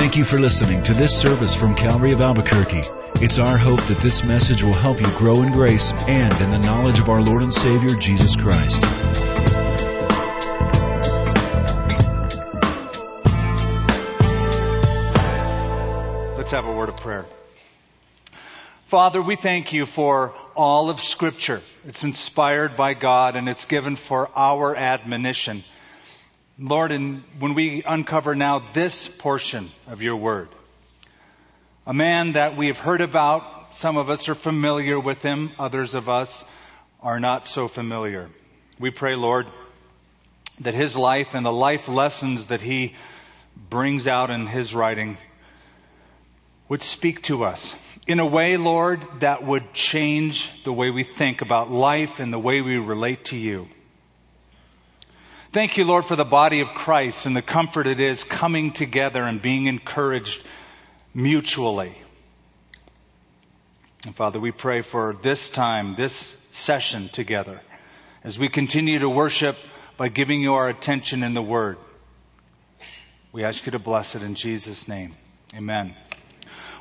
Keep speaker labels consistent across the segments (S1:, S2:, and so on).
S1: Thank you for listening to this service from Calvary of Albuquerque. It's our hope that this message will help you grow in grace and in the knowledge of our Lord and Savior, Jesus Christ.
S2: Let's have a word of prayer. Father, we thank you for all of Scripture. It's inspired by God and it's given for our admonition. Lord, and when we uncover now this portion of your word, a man that we have heard about, some of us are familiar with him, others of us are not so familiar. We pray, Lord, that his life and the life lessons that he brings out in his writing would speak to us in a way, Lord, that would change the way we think about life and the way we relate to you. Thank you, Lord, for the body of Christ and the comfort it is coming together and being encouraged mutually. And Father, we pray for this time, this session together, as we continue to worship by giving you our attention in the Word. We ask you to bless it in Jesus' name. Amen.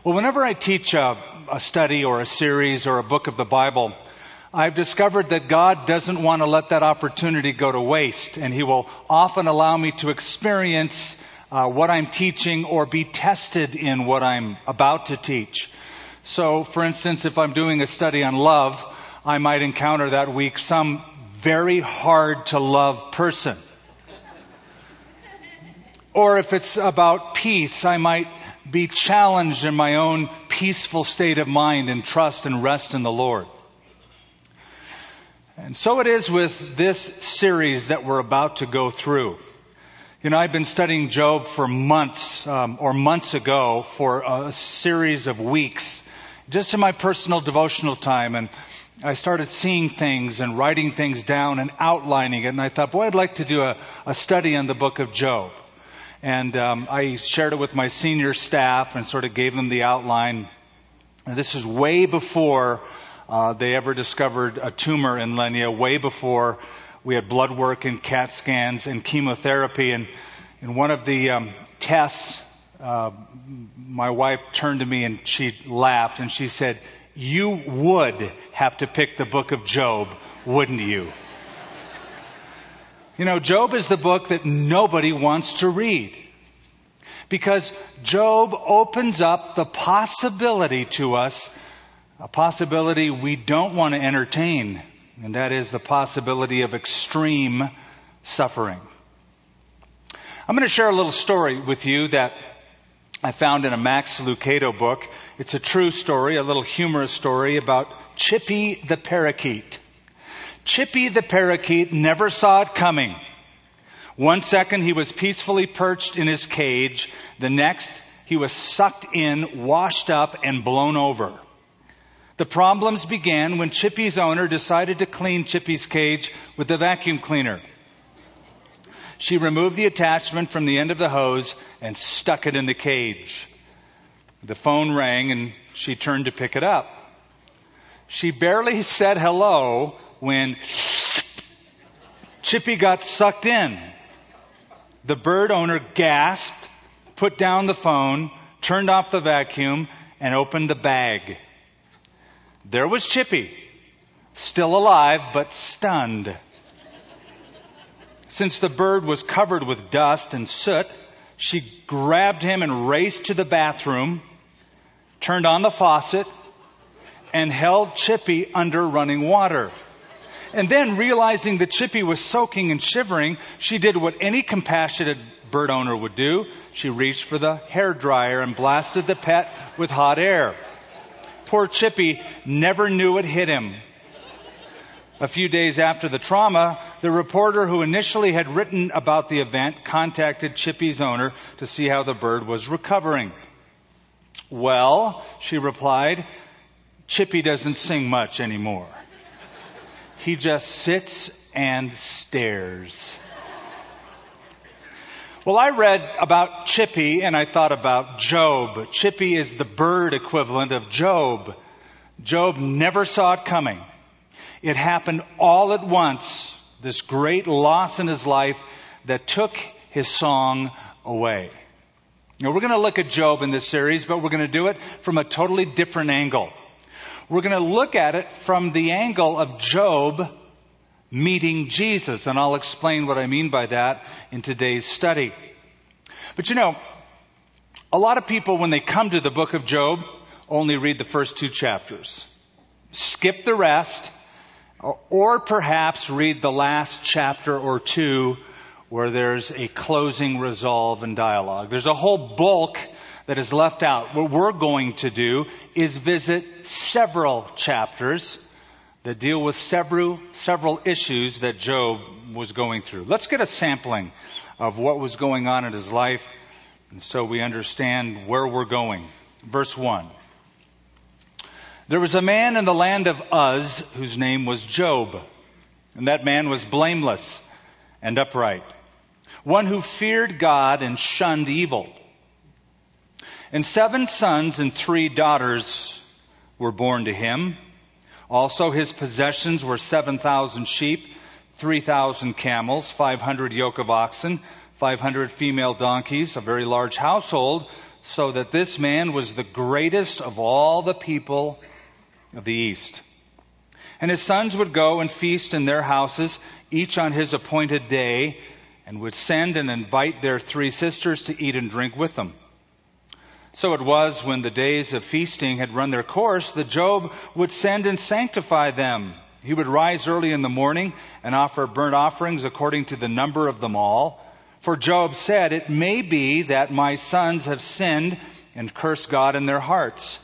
S2: Well, whenever I teach a, a, study or a series or a book of the Bible, I've discovered that God doesn't want to let that opportunity go to waste, and He will often allow me to experience uh, what I'm teaching or be tested in what I'm about to teach. So, for instance, if I'm doing a study on love, I might encounter that week some very hard to love person. Or if it's about peace, I might be challenged in my own peaceful state of mind and trust and rest in the Lord. And so it is with this series that we're about to go through. You know, I've been studying Job for months, um, or months ago, for a series of weeks, just in my personal devotional time, and I started seeing things and writing things down and outlining it, and I thought, boy, I'd like to do a, a study on the book of Job. And um, I shared it with my senior staff and sort of gave them the outline. And this is way before uh, they ever discovered a tumor in Lenya, way before we had blood work and CAT scans and chemotherapy. And in one of the um, tests, uh, my wife turned to me and she laughed and she said, "You would have to pick the book of Job, wouldn't you?" You know, Job is the book that nobody wants to read. Because Job opens up the possibility to us, a possibility we don't want to entertain, and that is the possibility of extreme suffering. I'm going to share a little story with you that I found in a Max Lucado book. It's a true story, a little humorous story about Chippy the parakeet. Chippy the parakeet never saw it coming. One second he was peacefully perched in his cage. The next he was sucked in, washed up, and blown over. The problems began when Chippy's owner decided to clean Chippy's cage with a vacuum cleaner. She removed the attachment from the end of the hose and stuck it in the cage. The phone rang and she turned to pick it up. She barely said hello when Chippy got sucked in. The bird owner gasped, put down the phone, turned off the vacuum, and opened the bag. There was Chippy, still alive but stunned. Since the bird was covered with dust and soot, she grabbed him and raced to the bathroom, turned on the faucet, and held Chippy under running water. And then realizing that Chippy was soaking and shivering, she did what any compassionate bird owner would do. She reached for the hair dryer and blasted the pet with hot air. Poor Chippy never knew it hit him. A few days after the trauma, the reporter who initially had written about the event contacted Chippy's owner to see how the bird was recovering. Well, she replied, Chippy doesn't sing much anymore. He just sits and stares. Well, I read about Chippy and I thought about Job. Chippy is the bird equivalent of Job. Job never saw it coming. It happened all at once, this great loss in his life that took his song away. Now we're going to look at Job in this series, but we're going to do it from a totally different angle. We're going to look at it from the angle of Job meeting Jesus, and I'll explain what I mean by that in today's study. But you know, a lot of people when they come to the book of Job only read the first two chapters. Skip the rest, or perhaps read the last chapter or two where there's a closing resolve and dialogue. There's a whole bulk that is left out. What we're going to do is visit several chapters that deal with several, several issues that Job was going through. Let's get a sampling of what was going on in his life and so we understand where we're going. Verse 1. There was a man in the land of Uz whose name was Job, and that man was blameless and upright one who feared God and shunned evil. And seven sons and three daughters were born to him. Also his possessions were 7,000 sheep, 3,000 camels, 500 yoke of oxen, 500 female donkeys, a very large household, so that this man was the greatest of all the people of the East. And his sons would go and feast in their houses, each on his appointed day, and would send and invite their three sisters to eat and drink with them. So it was when the days of feasting had run their course that Job would send and sanctify them. He would rise early in the morning and offer burnt offerings according to the number of them all. For Job said, It may be that my sons have sinned and cursed God in their hearts.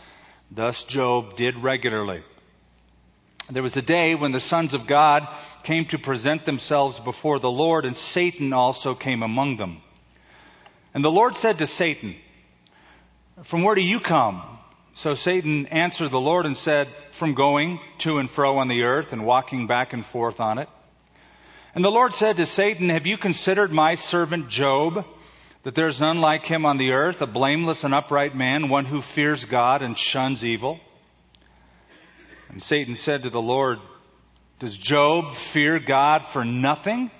S2: Thus Job did regularly. There was a day when the sons of God came to present themselves before the Lord, and Satan also came among them. And the Lord said to Satan, From where do you come? So Satan answered the Lord and said, From going to and fro on the earth and walking back and forth on it. And the Lord said to Satan, Have you considered my servant Job, that there is none like him on the earth, a blameless and upright man, one who fears God and shuns evil? And Satan said to the Lord, Does Job fear God for nothing?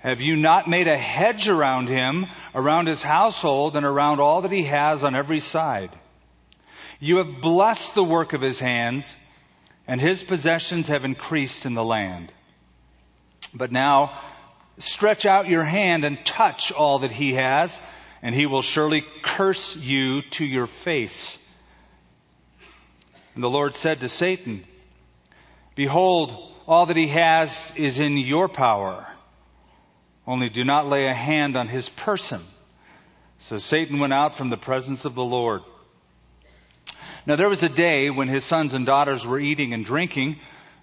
S2: Have you not made a hedge around him, around his household, and around all that he has on every side? You have blessed the work of his hands, and his possessions have increased in the land. But now, stretch out your hand and touch all that he has, and he will surely curse you to your face. And the Lord said to Satan, Behold, all that he has is in your power. Only do not lay a hand on his person. So Satan went out from the presence of the Lord. Now there was a day when his sons and daughters were eating and drinking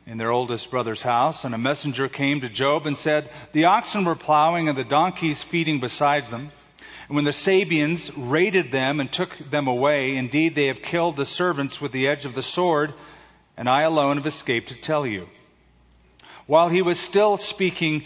S2: in their oldest brother's house, and a messenger came to Job and said, The oxen were plowing and the donkeys feeding beside them. And when the Sabeans raided them and took them away, indeed they have killed the servants with the edge of the sword, and I alone have escaped to tell you. While he was still speaking,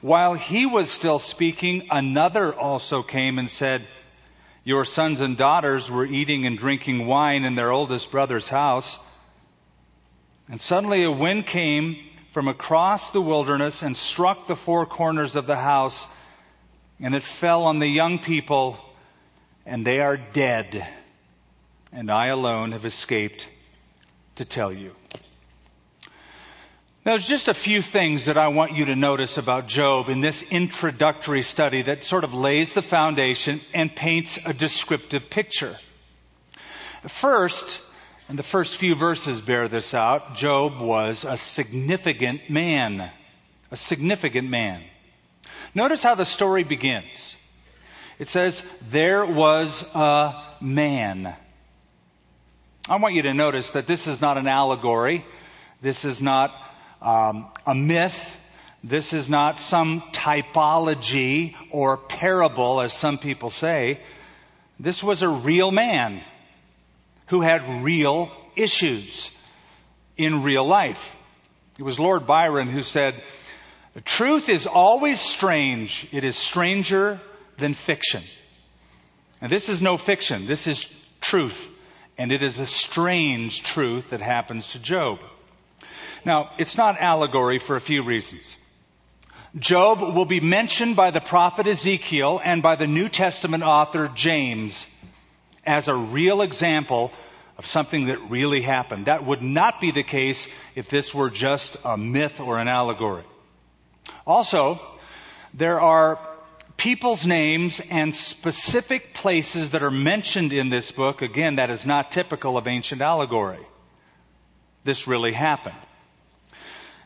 S2: While he was still speaking, another also came and said, Your sons and daughters were eating and drinking wine in their oldest brother's house. And suddenly a wind came from across the wilderness and struck the four corners of the house, and it fell on the young people, and they are dead. And I alone have escaped to tell you. Now, there's just a few things that I want you to notice about Job in this introductory study that sort of lays the foundation and paints a descriptive picture. First, and the first few verses bear this out. Job was a significant man. A significant man. Notice how the story begins. It says, there was a man. I want you to notice that this is not an allegory. This is not um, a myth. This is not some typology or parable, as some people say. This was a real man who had real issues in real life. It was Lord Byron who said, truth is always strange. It is stranger than fiction. And this is no fiction. This is truth. And it is a strange truth that happens to Job. Now, it's not allegory for a few reasons. Job will be mentioned by the prophet Ezekiel and by the New Testament author James as a real example of something that really happened. That would not be the case if this were just a myth or an allegory. Also, there are people's names and specific places that are mentioned in this book. Again, that is not typical of ancient allegory. This really happened.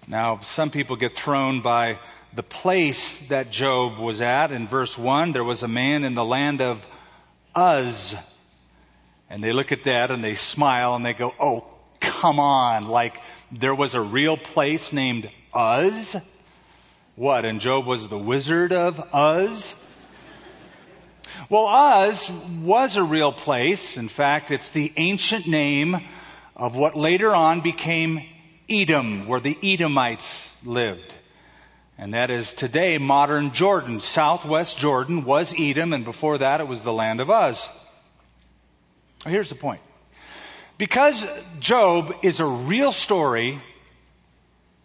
S2: Now, some people get thrown by the place that Job was at. In verse 1, there was a man in the land of Uz. And they look at that and they smile and they go, oh, come on. Like there was a real place named Uz? What? And Job was the wizard of Uz? Well, Uz was a real place. In fact, it's the ancient name of what later on became Edom, where the Edomites lived. And that is today modern Jordan. Southwest Jordan was Edom, and before that it was the land of Uz. Here's the point. Because Job is a real story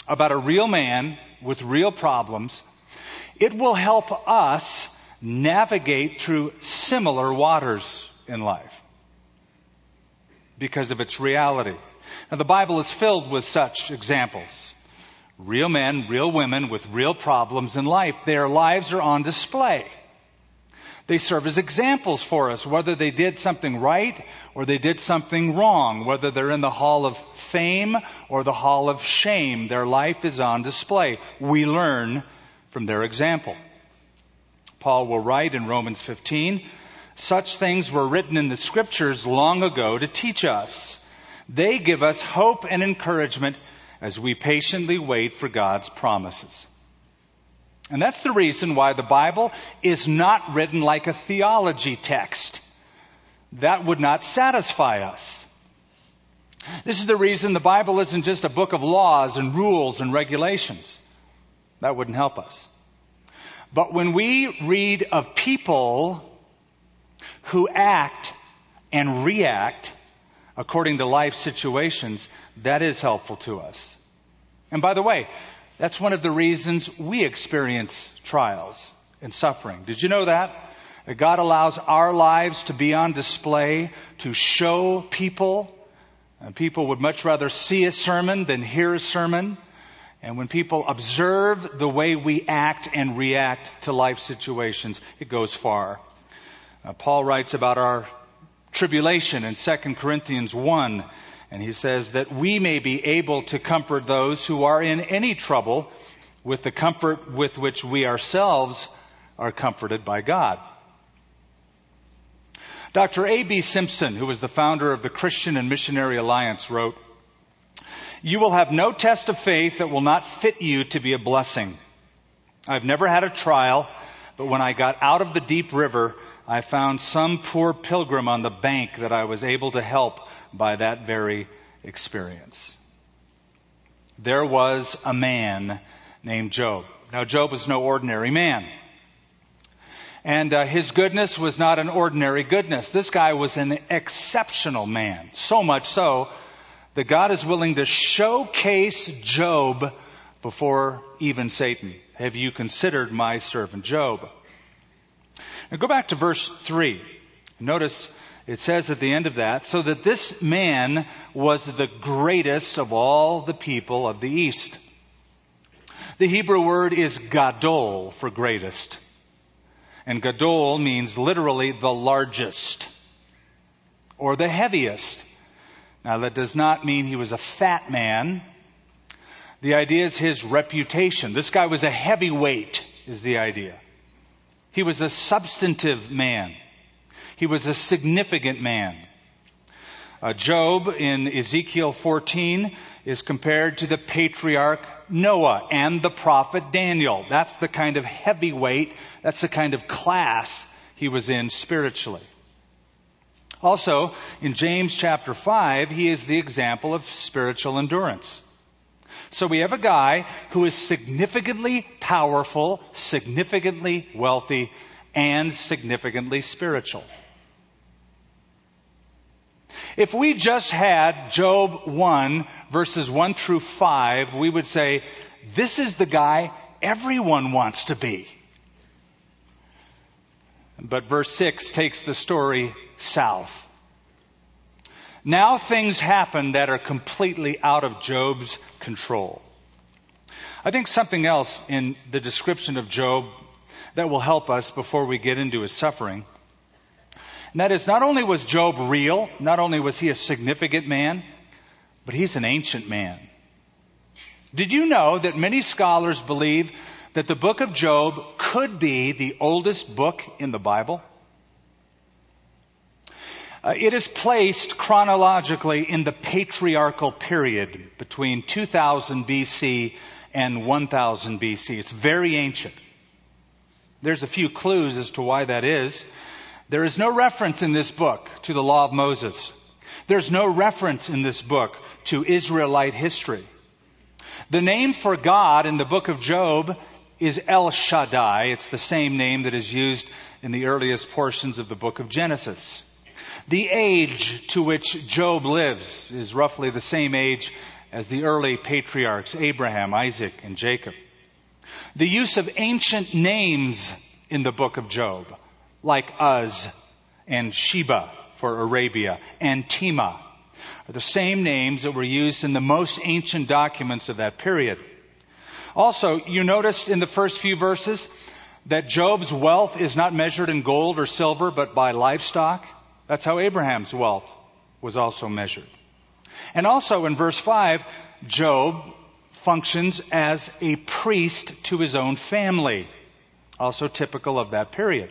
S2: about a real man with real problems, it will help us navigate through similar waters in life because of its reality. Now the Bible is filled with such examples. Real men, real women with real problems in life. Their lives are on display. They serve as examples for us, whether they did something right or they did something wrong, whether they're in the hall of fame or the hall of shame. Their life is on display. We learn from their example. Paul will write in Romans 15, such things were written in the scriptures long ago to teach us. They give us hope and encouragement as we patiently wait for God's promises. And that's the reason why the Bible is not written like a theology text. That would not satisfy us. This is the reason the Bible isn't just a book of laws and rules and regulations. That wouldn't help us. But when we read of people who act and react according to life situations, that is helpful to us. And by the way, that's one of the reasons we experience trials and suffering. Did you know that? That God allows our lives to be on display to show people. And people would much rather see a sermon than hear a sermon. And when people observe the way we act and react to life situations, it goes far. Uh, Paul writes about our tribulation in 2 Corinthians 1 and he says that we may be able to comfort those who are in any trouble with the comfort with which we ourselves are comforted by God. Dr. A.B. Simpson, who was the founder of the Christian and Missionary Alliance, wrote, You will have no test of faith that will not fit you to be a blessing. I've never had a trial, but when I got out of the deep river, I found some poor pilgrim on the bank that I was able to help by that very experience. There was a man named Job. Now, Job was no ordinary man. And uh, his goodness was not an ordinary goodness. This guy was an exceptional man. So much so that God is willing to showcase Job before even Satan. Have you considered my servant Job? Now go back to verse 3. Notice it says at the end of that, so that this man was the greatest of all the people of the East. The Hebrew word is gadol for greatest. And gadol means literally the largest or the heaviest. Now that does not mean he was a fat man. The idea is his reputation. This guy was a heavyweight is the idea. He was a substantive man. He was a significant man. Uh, Job in Ezekiel 14 is compared to the patriarch Noah and the prophet Daniel. That's the kind of heavyweight, that's the kind of class he was in spiritually. Also, in James chapter 5, he is the example of spiritual endurance. So we have a guy who is significantly powerful, significantly wealthy, and significantly spiritual. If we just had Job 1 verses 1 through 5, we would say, this is the guy everyone wants to be. But verse 6 takes the story south. Now things happen that are completely out of Job's control. I think something else in the description of Job that will help us before we get into his suffering. And that is, not only was Job real, not only was he a significant man, but he's an ancient man. Did you know that many scholars believe that the book of Job could be the oldest book in the Bible? Uh, it is placed chronologically in the patriarchal period between 2000 BC and 1000 BC. It's very ancient. There's a few clues as to why that is. There is no reference in this book to the law of Moses. There's no reference in this book to Israelite history. The name for God in the book of Job is El Shaddai. It's the same name that is used in the earliest portions of the book of Genesis. The age to which Job lives is roughly the same age as the early patriarchs Abraham, Isaac, and Jacob. The use of ancient names in the book of Job, like Uz and Sheba for Arabia and Tema, are the same names that were used in the most ancient documents of that period. Also, you noticed in the first few verses that Job's wealth is not measured in gold or silver, but by livestock. That's how Abraham's wealth was also measured. And also in verse 5, Job functions as a priest to his own family, also typical of that period.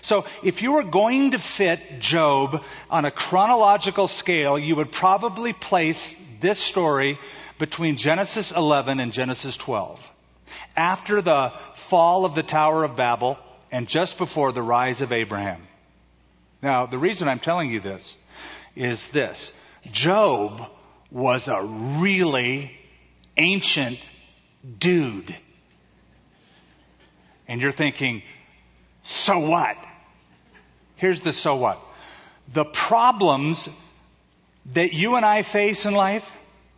S2: So if you were going to fit Job on a chronological scale, you would probably place this story between Genesis 11 and Genesis 12. After the fall of the Tower of Babel and just before the rise of Abraham. Now, the reason I'm telling you this is this. Job was a really ancient dude. And you're thinking, so what? Here's the so what. The problems that you and I face in life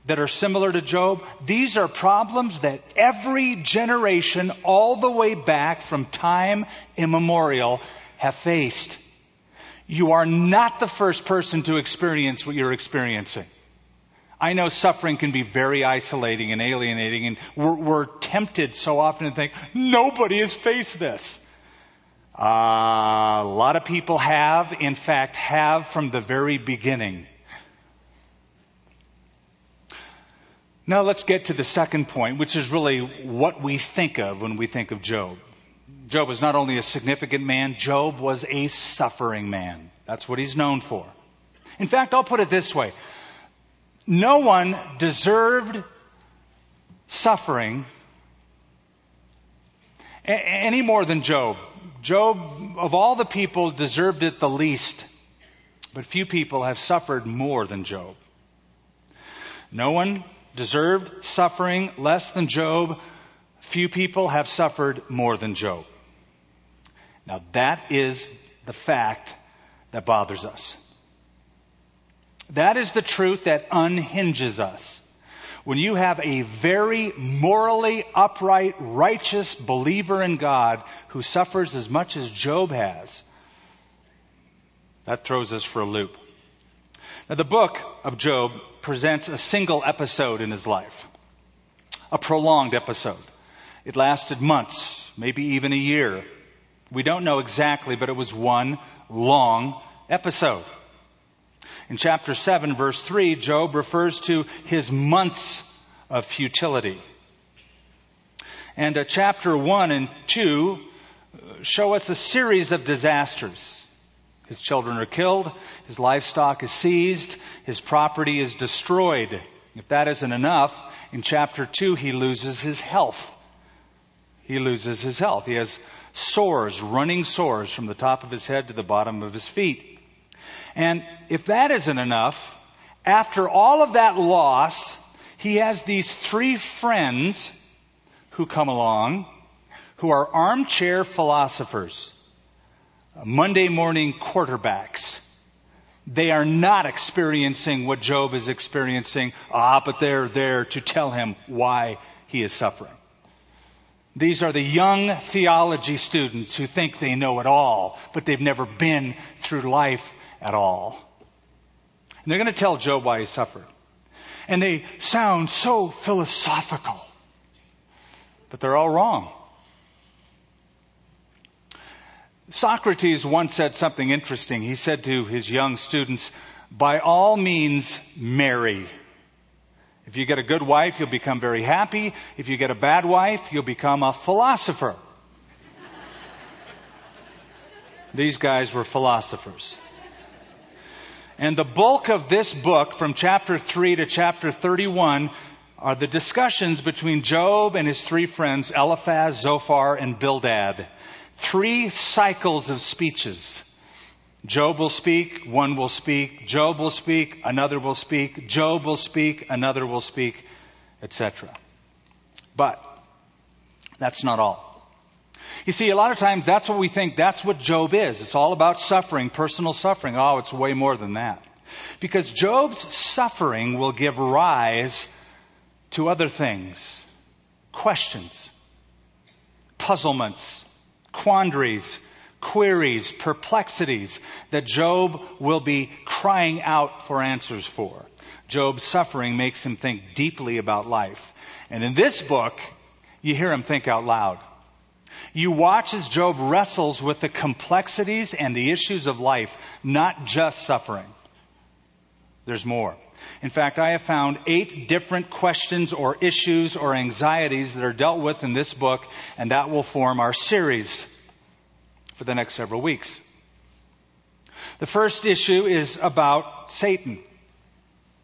S2: that are similar to Job, these are problems that every generation all the way back from time immemorial have faced. You are not the first person to experience what you're experiencing. I know suffering can be very isolating and alienating, and we're, we're tempted so often to think, nobody has faced this. Uh, a lot of people have, in fact, have from the very beginning. Now let's get to the second point, which is really what we think of when we think of Job. Job was not only a significant man, Job was a suffering man. That's what he's known for. In fact, I'll put it this way. No one deserved suffering any more than Job. Job, of all the people, deserved it the least. But few people have suffered more than Job. No one deserved suffering less than Job. Few people have suffered more than Job. Now that is the fact that bothers us. That is the truth that unhinges us. When you have a very morally upright, righteous believer in God who suffers as much as Job has, that throws us for a loop. Now the book of Job presents a single episode in his life. A prolonged episode. It lasted months, maybe even a year. We don't know exactly, but it was one long episode. In chapter 7 verse 3, Job refers to his months of futility. And uh, chapter 1 and 2 show us a series of disasters. His children are killed, his livestock is seized, his property is destroyed. If that isn't enough, in chapter 2 he loses his health. He loses his health. He has sores, running sores from the top of his head to the bottom of his feet. And if that isn't enough, after all of that loss, he has these three friends who come along who are armchair philosophers, Monday morning quarterbacks. They are not experiencing what Job is experiencing, ah, but they're there to tell him why he is suffering. These are the young theology students who think they know it all, but they've never been through life at all. And they're going to tell Job why he suffered. And they sound so philosophical, but they're all wrong. Socrates once said something interesting. He said to his young students, by all means, marry. If you get a good wife, you'll become very happy. If you get a bad wife, you'll become a philosopher. These guys were philosophers. And the bulk of this book, from chapter 3 to chapter 31, are the discussions between Job and his three friends, Eliphaz, Zophar, and Bildad three cycles of speeches. Job will speak, one will speak, Job will speak, another will speak, Job will speak, another will speak, etc. But that's not all. You see, a lot of times that's what we think, that's what Job is. It's all about suffering, personal suffering. Oh, it's way more than that. Because Job's suffering will give rise to other things. Questions. Puzzlements quandaries, queries, perplexities that Job will be crying out for answers for. Job's suffering makes him think deeply about life. And in this book, you hear him think out loud. You watch as Job wrestles with the complexities and the issues of life, not just suffering. There's more. In fact, I have found eight different questions or issues or anxieties that are dealt with in this book, and that will form our series for the next several weeks. The first issue is about Satan.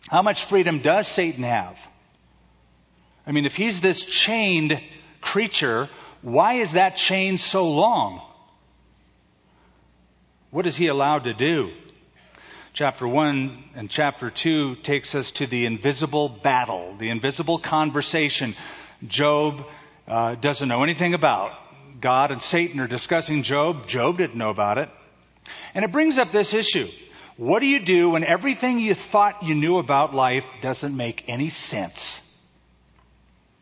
S2: How much freedom does Satan have? I mean, if he's this chained creature, why is that chain so long? What is he allowed to do? Chapter 1 and chapter 2 takes us to the invisible battle, the invisible conversation Job uh, doesn't know anything about. God and Satan are discussing Job. Job didn't know about it. And it brings up this issue. What do you do when everything you thought you knew about life doesn't make any sense?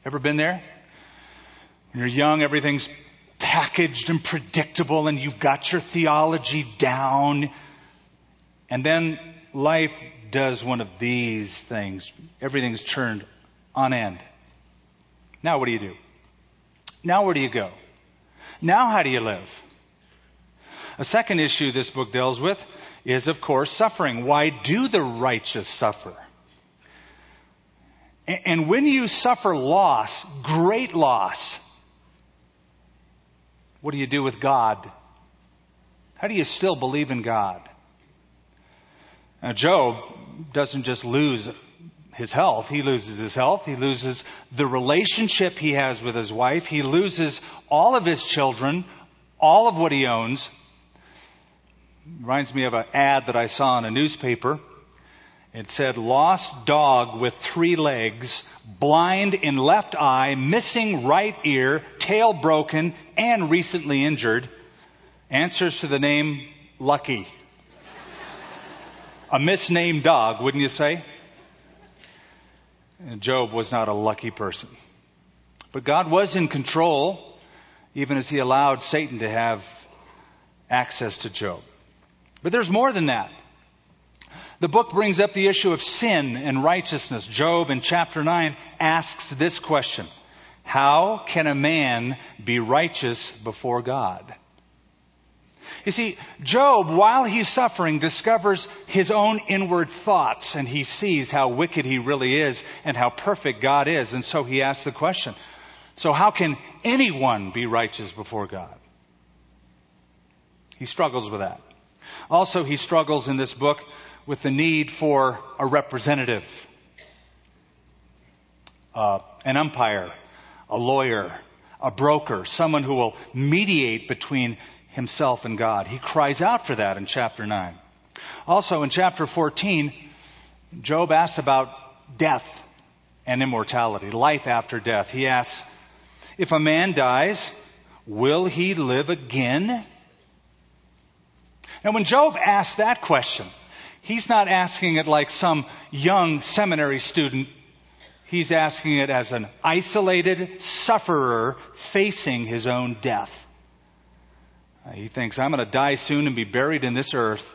S2: Ever been there? When you're young, everything's packaged and predictable and you've got your theology down. And then life does one of these things. Everything's turned on end. Now what do you do? Now where do you go? Now how do you live? A second issue this book deals with is, of course, suffering. Why do the righteous suffer? And when you suffer loss, great loss, what do you do with God? How do you still believe in God? Now, Job doesn't just lose his health. He loses his health. He loses the relationship he has with his wife. He loses all of his children, all of what he owns. Reminds me of an ad that I saw in a newspaper. It said, lost dog with three legs, blind in left eye, missing right ear, tail broken, and recently injured. Answers to the name Lucky a misnamed dog, wouldn't you say? And Job was not a lucky person. But God was in control, even as he allowed Satan to have access to Job. But there's more than that. The book brings up the issue of sin and righteousness. Job in chapter 9 asks this question. How can a man be righteous before God? You see, Job, while he's suffering, discovers his own inward thoughts and he sees how wicked he really is and how perfect God is. And so he asks the question, so how can anyone be righteous before God? He struggles with that. Also, he struggles in this book with the need for a representative, uh, an umpire, a lawyer, a broker, someone who will mediate between himself and God. He cries out for that in chapter 9. Also, in chapter 14, Job asks about death and immortality, life after death. He asks, If a man dies, will he live again? Now, when Job asks that question, he's not asking it like some young seminary student. He's asking it as an isolated sufferer facing his own death. Uh, he thinks, I'm going to die soon and be buried in this earth.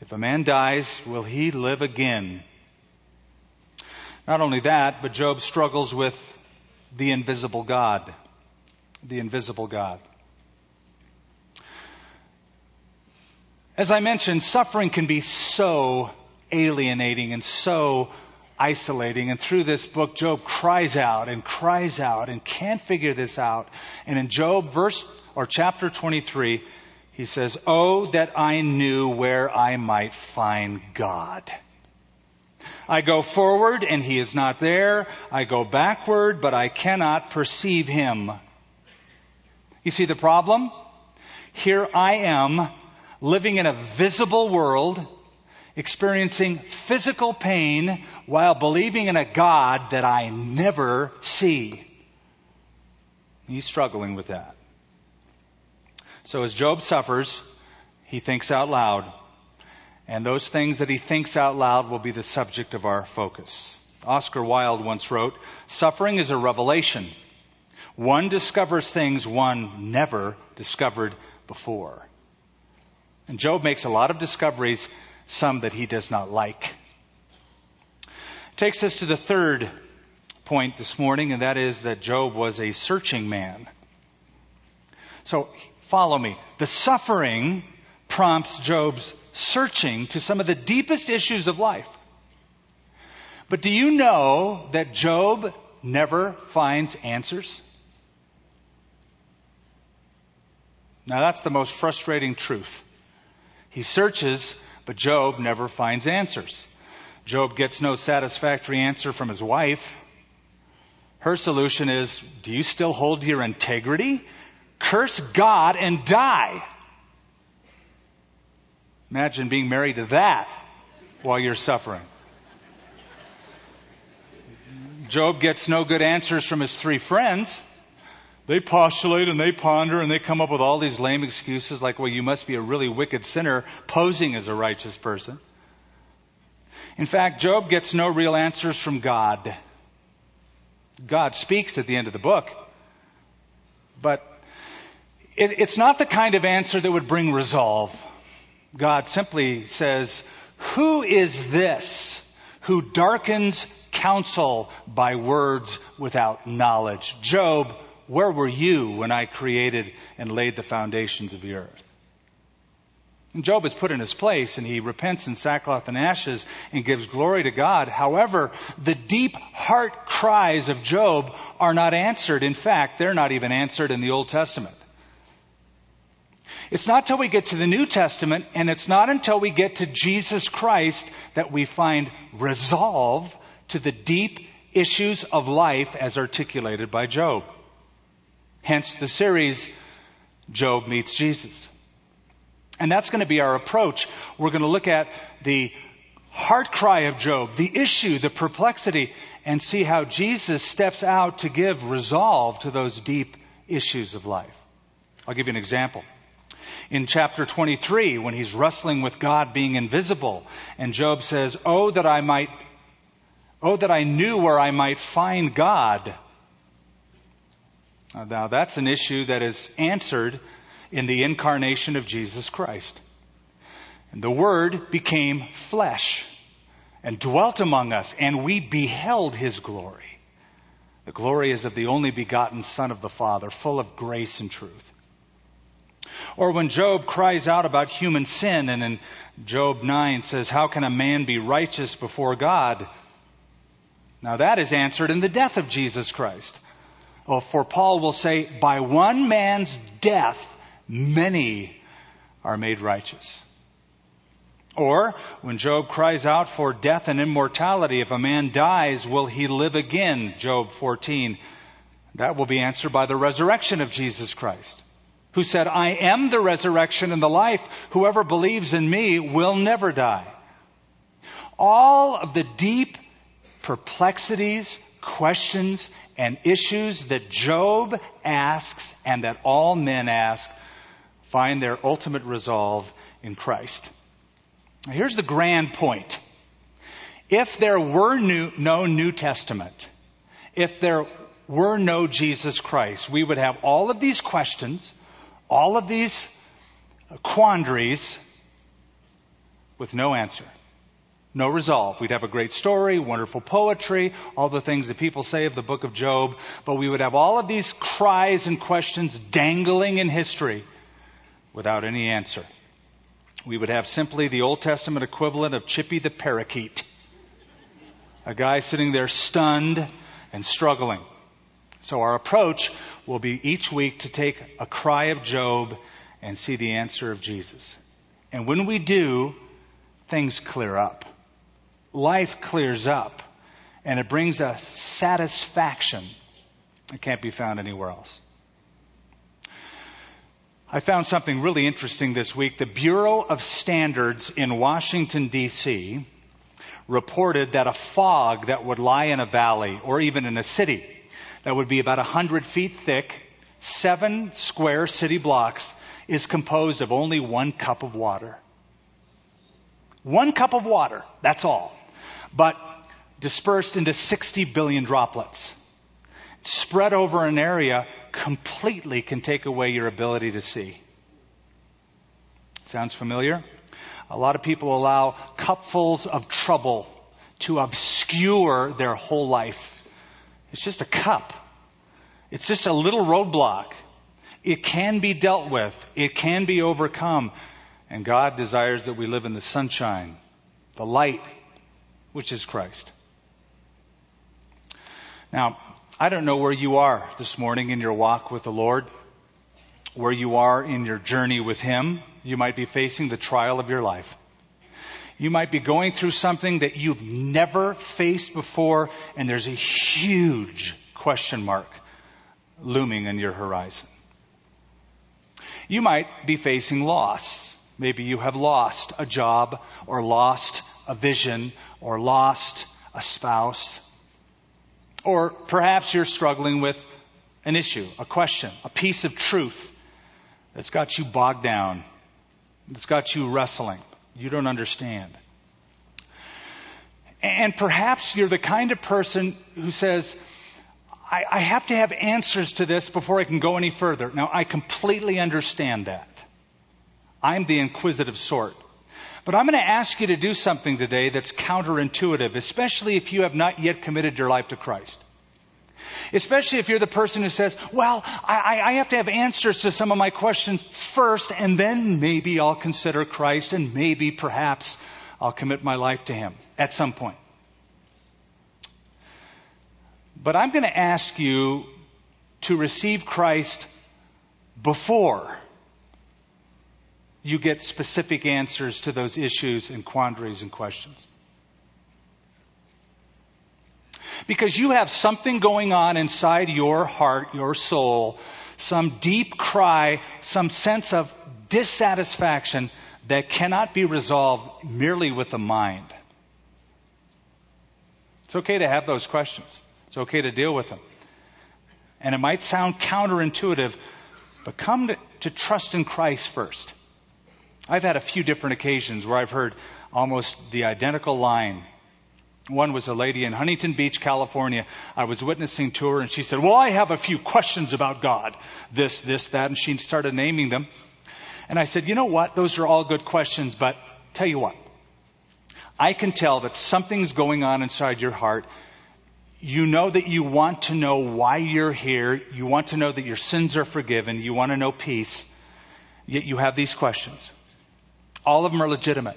S2: If a man dies, will he live again? Not only that, but Job struggles with the invisible God. The invisible God. As I mentioned, suffering can be so alienating and so isolating. And through this book, Job cries out and cries out and can't figure this out. And in Job, verse or chapter 23, he says, Oh, that I knew where I might find God. I go forward and he is not there. I go backward, but I cannot perceive him. You see the problem? Here I am living in a visible world, experiencing physical pain while believing in a God that I never see. He's struggling with that. So as Job suffers, he thinks out loud. And those things that he thinks out loud will be the subject of our focus. Oscar Wilde once wrote, Suffering is a revelation. One discovers things one never discovered before. And Job makes a lot of discoveries, some that he does not like. Takes us to the third point this morning, and that is that Job was a searching man. So follow me. The suffering prompts Job's searching to some of the deepest issues of life. But do you know that Job never finds answers? Now that's the most frustrating truth. He searches, but Job never finds answers. Job gets no satisfactory answer from his wife. Her solution is, do you still hold your integrity? Curse God and die. Imagine being married to that while you're suffering. Job gets no good answers from his three friends. They postulate and they ponder and they come up with all these lame excuses like, well, you must be a really wicked sinner posing as a righteous person. In fact, Job gets no real answers from God. God speaks at the end of the book, but it, it's not the kind of answer that would bring resolve. God simply says, Who is this who darkens counsel by words without knowledge? Job, where were you when I created and laid the foundations of the earth? And Job is put in his place and he repents in sackcloth and ashes and gives glory to God. However, the deep heart cries of Job are not answered. In fact, they're not even answered in the Old Testament. It's not till we get to the New Testament and it's not until we get to Jesus Christ that we find resolve to the deep issues of life as articulated by Job. Hence the series, Job Meets Jesus. And that's going to be our approach. We're going to look at the heart cry of Job, the issue, the perplexity, and see how Jesus steps out to give resolve to those deep issues of life. I'll give you an example in chapter 23 when he's wrestling with God being invisible. And Job says, Oh, that I might, oh, that I knew where I might find God. Now that's an issue that is answered in the incarnation of Jesus Christ. And the Word became flesh and dwelt among us, and we beheld His glory. The glory is of the only begotten Son of the Father, full of grace and truth. Or when Job cries out about human sin and in Job 9 says, How can a man be righteous before God? Now that is answered in the death of Jesus Christ. Well, for Paul will say, By one man's death, many are made righteous. Or when Job cries out for death and immortality, if a man dies, will he live again? Job 14. That will be answered by the resurrection of Jesus Christ. Who said, I am the resurrection and the life. Whoever believes in me will never die. All of the deep perplexities, questions, and issues that Job asks and that all men ask find their ultimate resolve in Christ. Now, here's the grand point. If there were new, no New Testament, if there were no Jesus Christ, we would have all of these questions, all of these quandaries with no answer. No resolve. We'd have a great story, wonderful poetry, all the things that people say of the book of Job, but we would have all of these cries and questions dangling in history without any answer. We would have simply the Old Testament equivalent of Chippy the parakeet. A guy sitting there stunned and struggling. So our approach will be each week to take a cry of Job and see the answer of Jesus. And when we do, things clear up. Life clears up and it brings a satisfaction that can't be found anywhere else. I found something really interesting this week. The Bureau of Standards in Washington DC reported that a fog that would lie in a valley or even in a city that would be about 100 feet thick, seven square city blocks, is composed of only one cup of water. One cup of water, that's all. But dispersed into 60 billion droplets. Spread over an area completely can take away your ability to see. Sounds familiar? A lot of people allow cupfuls of trouble to obscure their whole life. It's just a cup. It's just a little roadblock. It can be dealt with. It can be overcome. And God desires that we live in the sunshine, the light, which is Christ. Now, I don't know where you are this morning in your walk with the Lord, where you are in your journey with Him. You might be facing the trial of your life. You might be going through something that you've never faced before, and there's a huge question mark looming in your horizon. You might be facing loss. Maybe you have lost a job, or lost a vision, or lost a spouse. Or perhaps you're struggling with an issue, a question, a piece of truth that's got you bogged down, that's got you wrestling you don't understand. And perhaps you're the kind of person who says, I, I, have to have answers to this before I can go any further. Now, I completely understand that. I'm the inquisitive sort. But I'm going to ask you to do something today that's counterintuitive, especially if you have not yet committed your life to Christ. Especially if you're the person who says, well, I, I, have to have answers to some of my questions first, and then maybe I'll consider Christ, and maybe perhaps I'll commit my life to Him at some point. But I'm going to ask you to receive Christ before you get specific answers to those issues and quandaries and questions. Because you have something going on inside your heart, your soul, some deep cry, some sense of dissatisfaction that cannot be resolved merely with the mind. It's okay to have those questions. It's okay to deal with them. And it might sound counterintuitive, but come to, to trust in Christ first. I've had a few different occasions where I've heard almost the identical line one was a lady in Huntington Beach, California. I was witnessing to her and she said, well, I have a few questions about God. This, this, that. And she started naming them. And I said, you know what? Those are all good questions, but tell you what. I can tell that something's going on inside your heart. You know that you want to know why you're here. You want to know that your sins are forgiven. You want to know peace. Yet you have these questions. All of them are legitimate.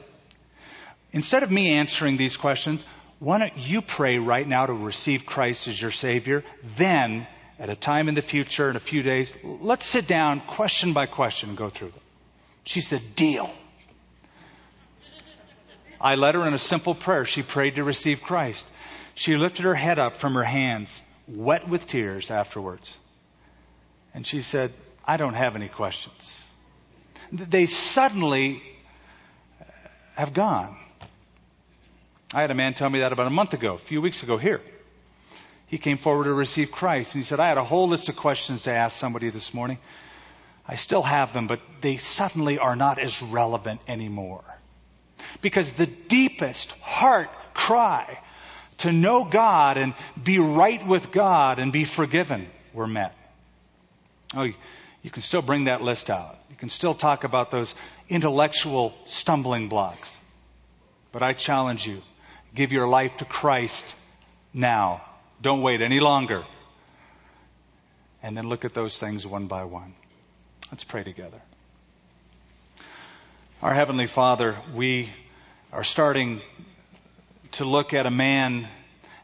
S2: Instead of me answering these questions, why don't you pray right now to receive Christ as your Savior? Then, at a time in the future, in a few days, let's sit down question by question and go through them. She said, Deal. I led her in a simple prayer. She prayed to receive Christ. She lifted her head up from her hands, wet with tears afterwards. And she said, I don't have any questions. They suddenly uh, have gone. I had a man tell me that about a month ago, a few weeks ago here. He came forward to receive Christ and he said, I had a whole list of questions to ask somebody this morning. I still have them, but they suddenly are not as relevant anymore. Because the deepest heart cry to know God and be right with God and be forgiven were met. Oh, you can still bring that list out. You can still talk about those intellectual stumbling blocks. But I challenge you, give your life to Christ now. Don't wait any longer. And then look at those things one by one. Let's pray together. Our Heavenly Father, we are starting to look at a man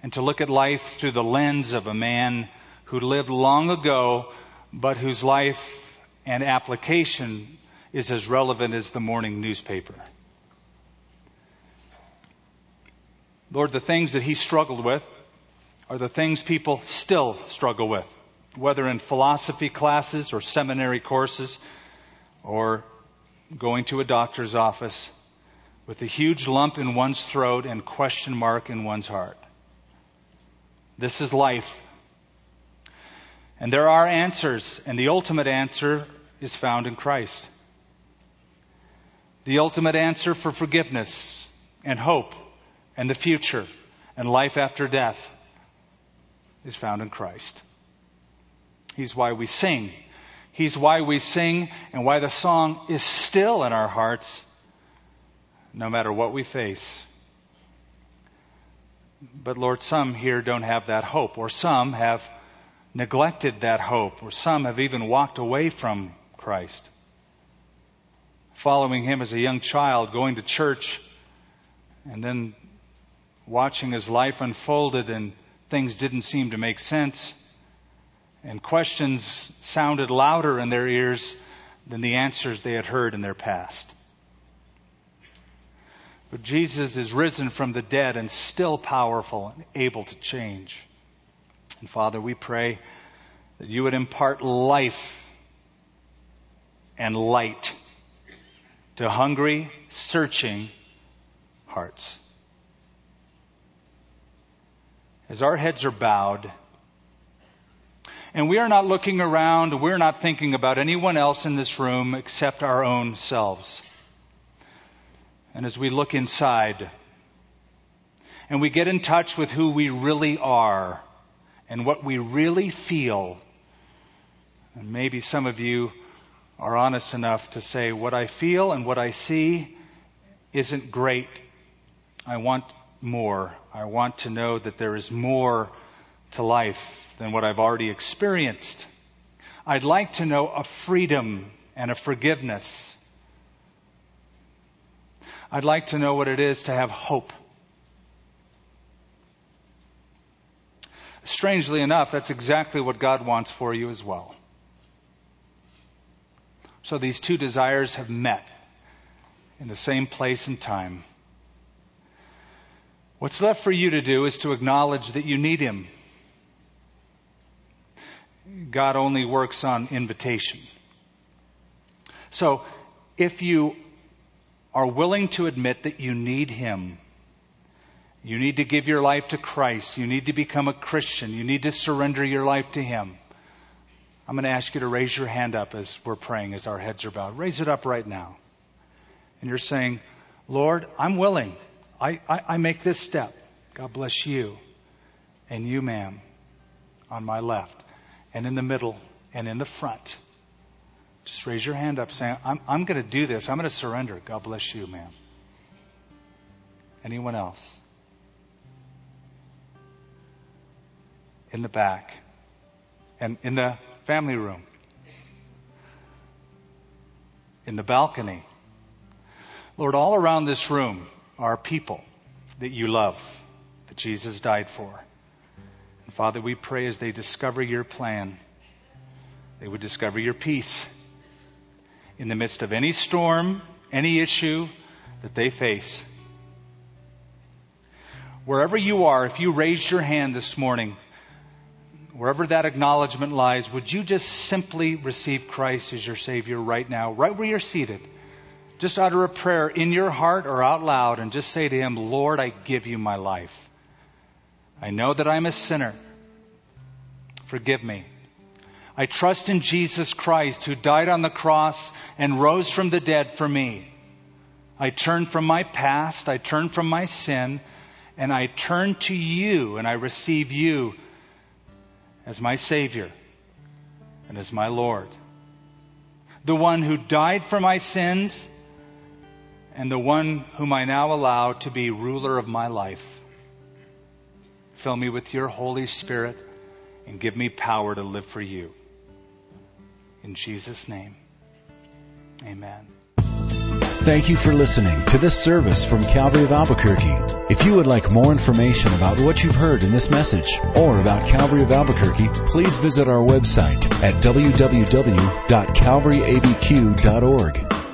S2: and to look at life through the lens of a man who lived long ago, but whose life and application is as relevant as the morning newspaper. Lord, the things that he struggled with are the things people still struggle with, whether in philosophy classes or seminary courses or going to a doctor's office with a huge lump in one's throat and question mark in one's heart. This is life. And there are answers, and the ultimate answer is found in Christ. The ultimate answer for forgiveness and hope and the future and life after death is found in Christ. He's why we sing. He's why we sing and why the song is still in our hearts no matter what we face. But Lord, some here don't have that hope, or some have neglected that hope, or some have even walked away from Christ. Following Him as a young child, going to church, and then watching His life unfolded and things didn't seem to make sense, and questions sounded louder in their ears than the answers they had heard in their past. But Jesus is risen from the dead and still powerful and able to change. And Father, we pray that you would impart life and light to hungry, searching hearts. As our heads are bowed, and we are not looking around, we're not thinking about anyone else in this room except our own selves. And as we look inside and we get in touch with who we really are and what we really feel, and maybe some of you are honest enough to say, what I feel and what I see isn't great. I want more. I want to know that there is more to life than what I've already experienced. I'd like to know a freedom and a forgiveness I'd like to know what it is to have hope. Strangely enough, that's exactly what God wants for you as well. So these two desires have met in the same place and time. What's left for you to do is to acknowledge that you need Him. God only works on invitation. So if you are willing to admit that you need Him. You need to give your life to Christ. You need to become a Christian. You need to surrender your life to Him. I'm going to ask you to raise your hand up as we're praying, as our heads are bowed. Raise it up right now. And you're saying, Lord, I'm willing. I, I, I make this step. God bless you. And you, ma'am, on my left, and in the middle, and in the front. Just raise your hand up saying, I'm, I'm going to do this. I'm going to surrender. God bless you, ma'am. Anyone else? In the back. And in the family room. In the balcony. Lord, all around this room are people that you love, that Jesus died for. And Father, we pray as they discover your plan, they would discover your peace in the midst of any storm, any issue that they face. Wherever you are, if you raised your hand this morning, wherever that acknowledgement lies, would you just simply receive Christ as your Savior right now, right where you're seated? Just utter a prayer in your heart or out loud and just say to Him, Lord, I give you my life. I know that I'm a sinner. Forgive me. I trust in Jesus Christ who died on the cross and rose from the dead for me. I turn from my past, I turn from my sin, and I turn to you and I receive you as my Savior and as my Lord. The one who died for my sins and the one whom I now allow to be ruler of my life. Fill me with your Holy Spirit and give me power to live for you. In Jesus' name, amen.
S1: Thank you for listening to this service from Calvary of Albuquerque. If you would like more information about what you've heard in this message or about Calvary of Albuquerque, please visit our website at www.calvaryabq.org.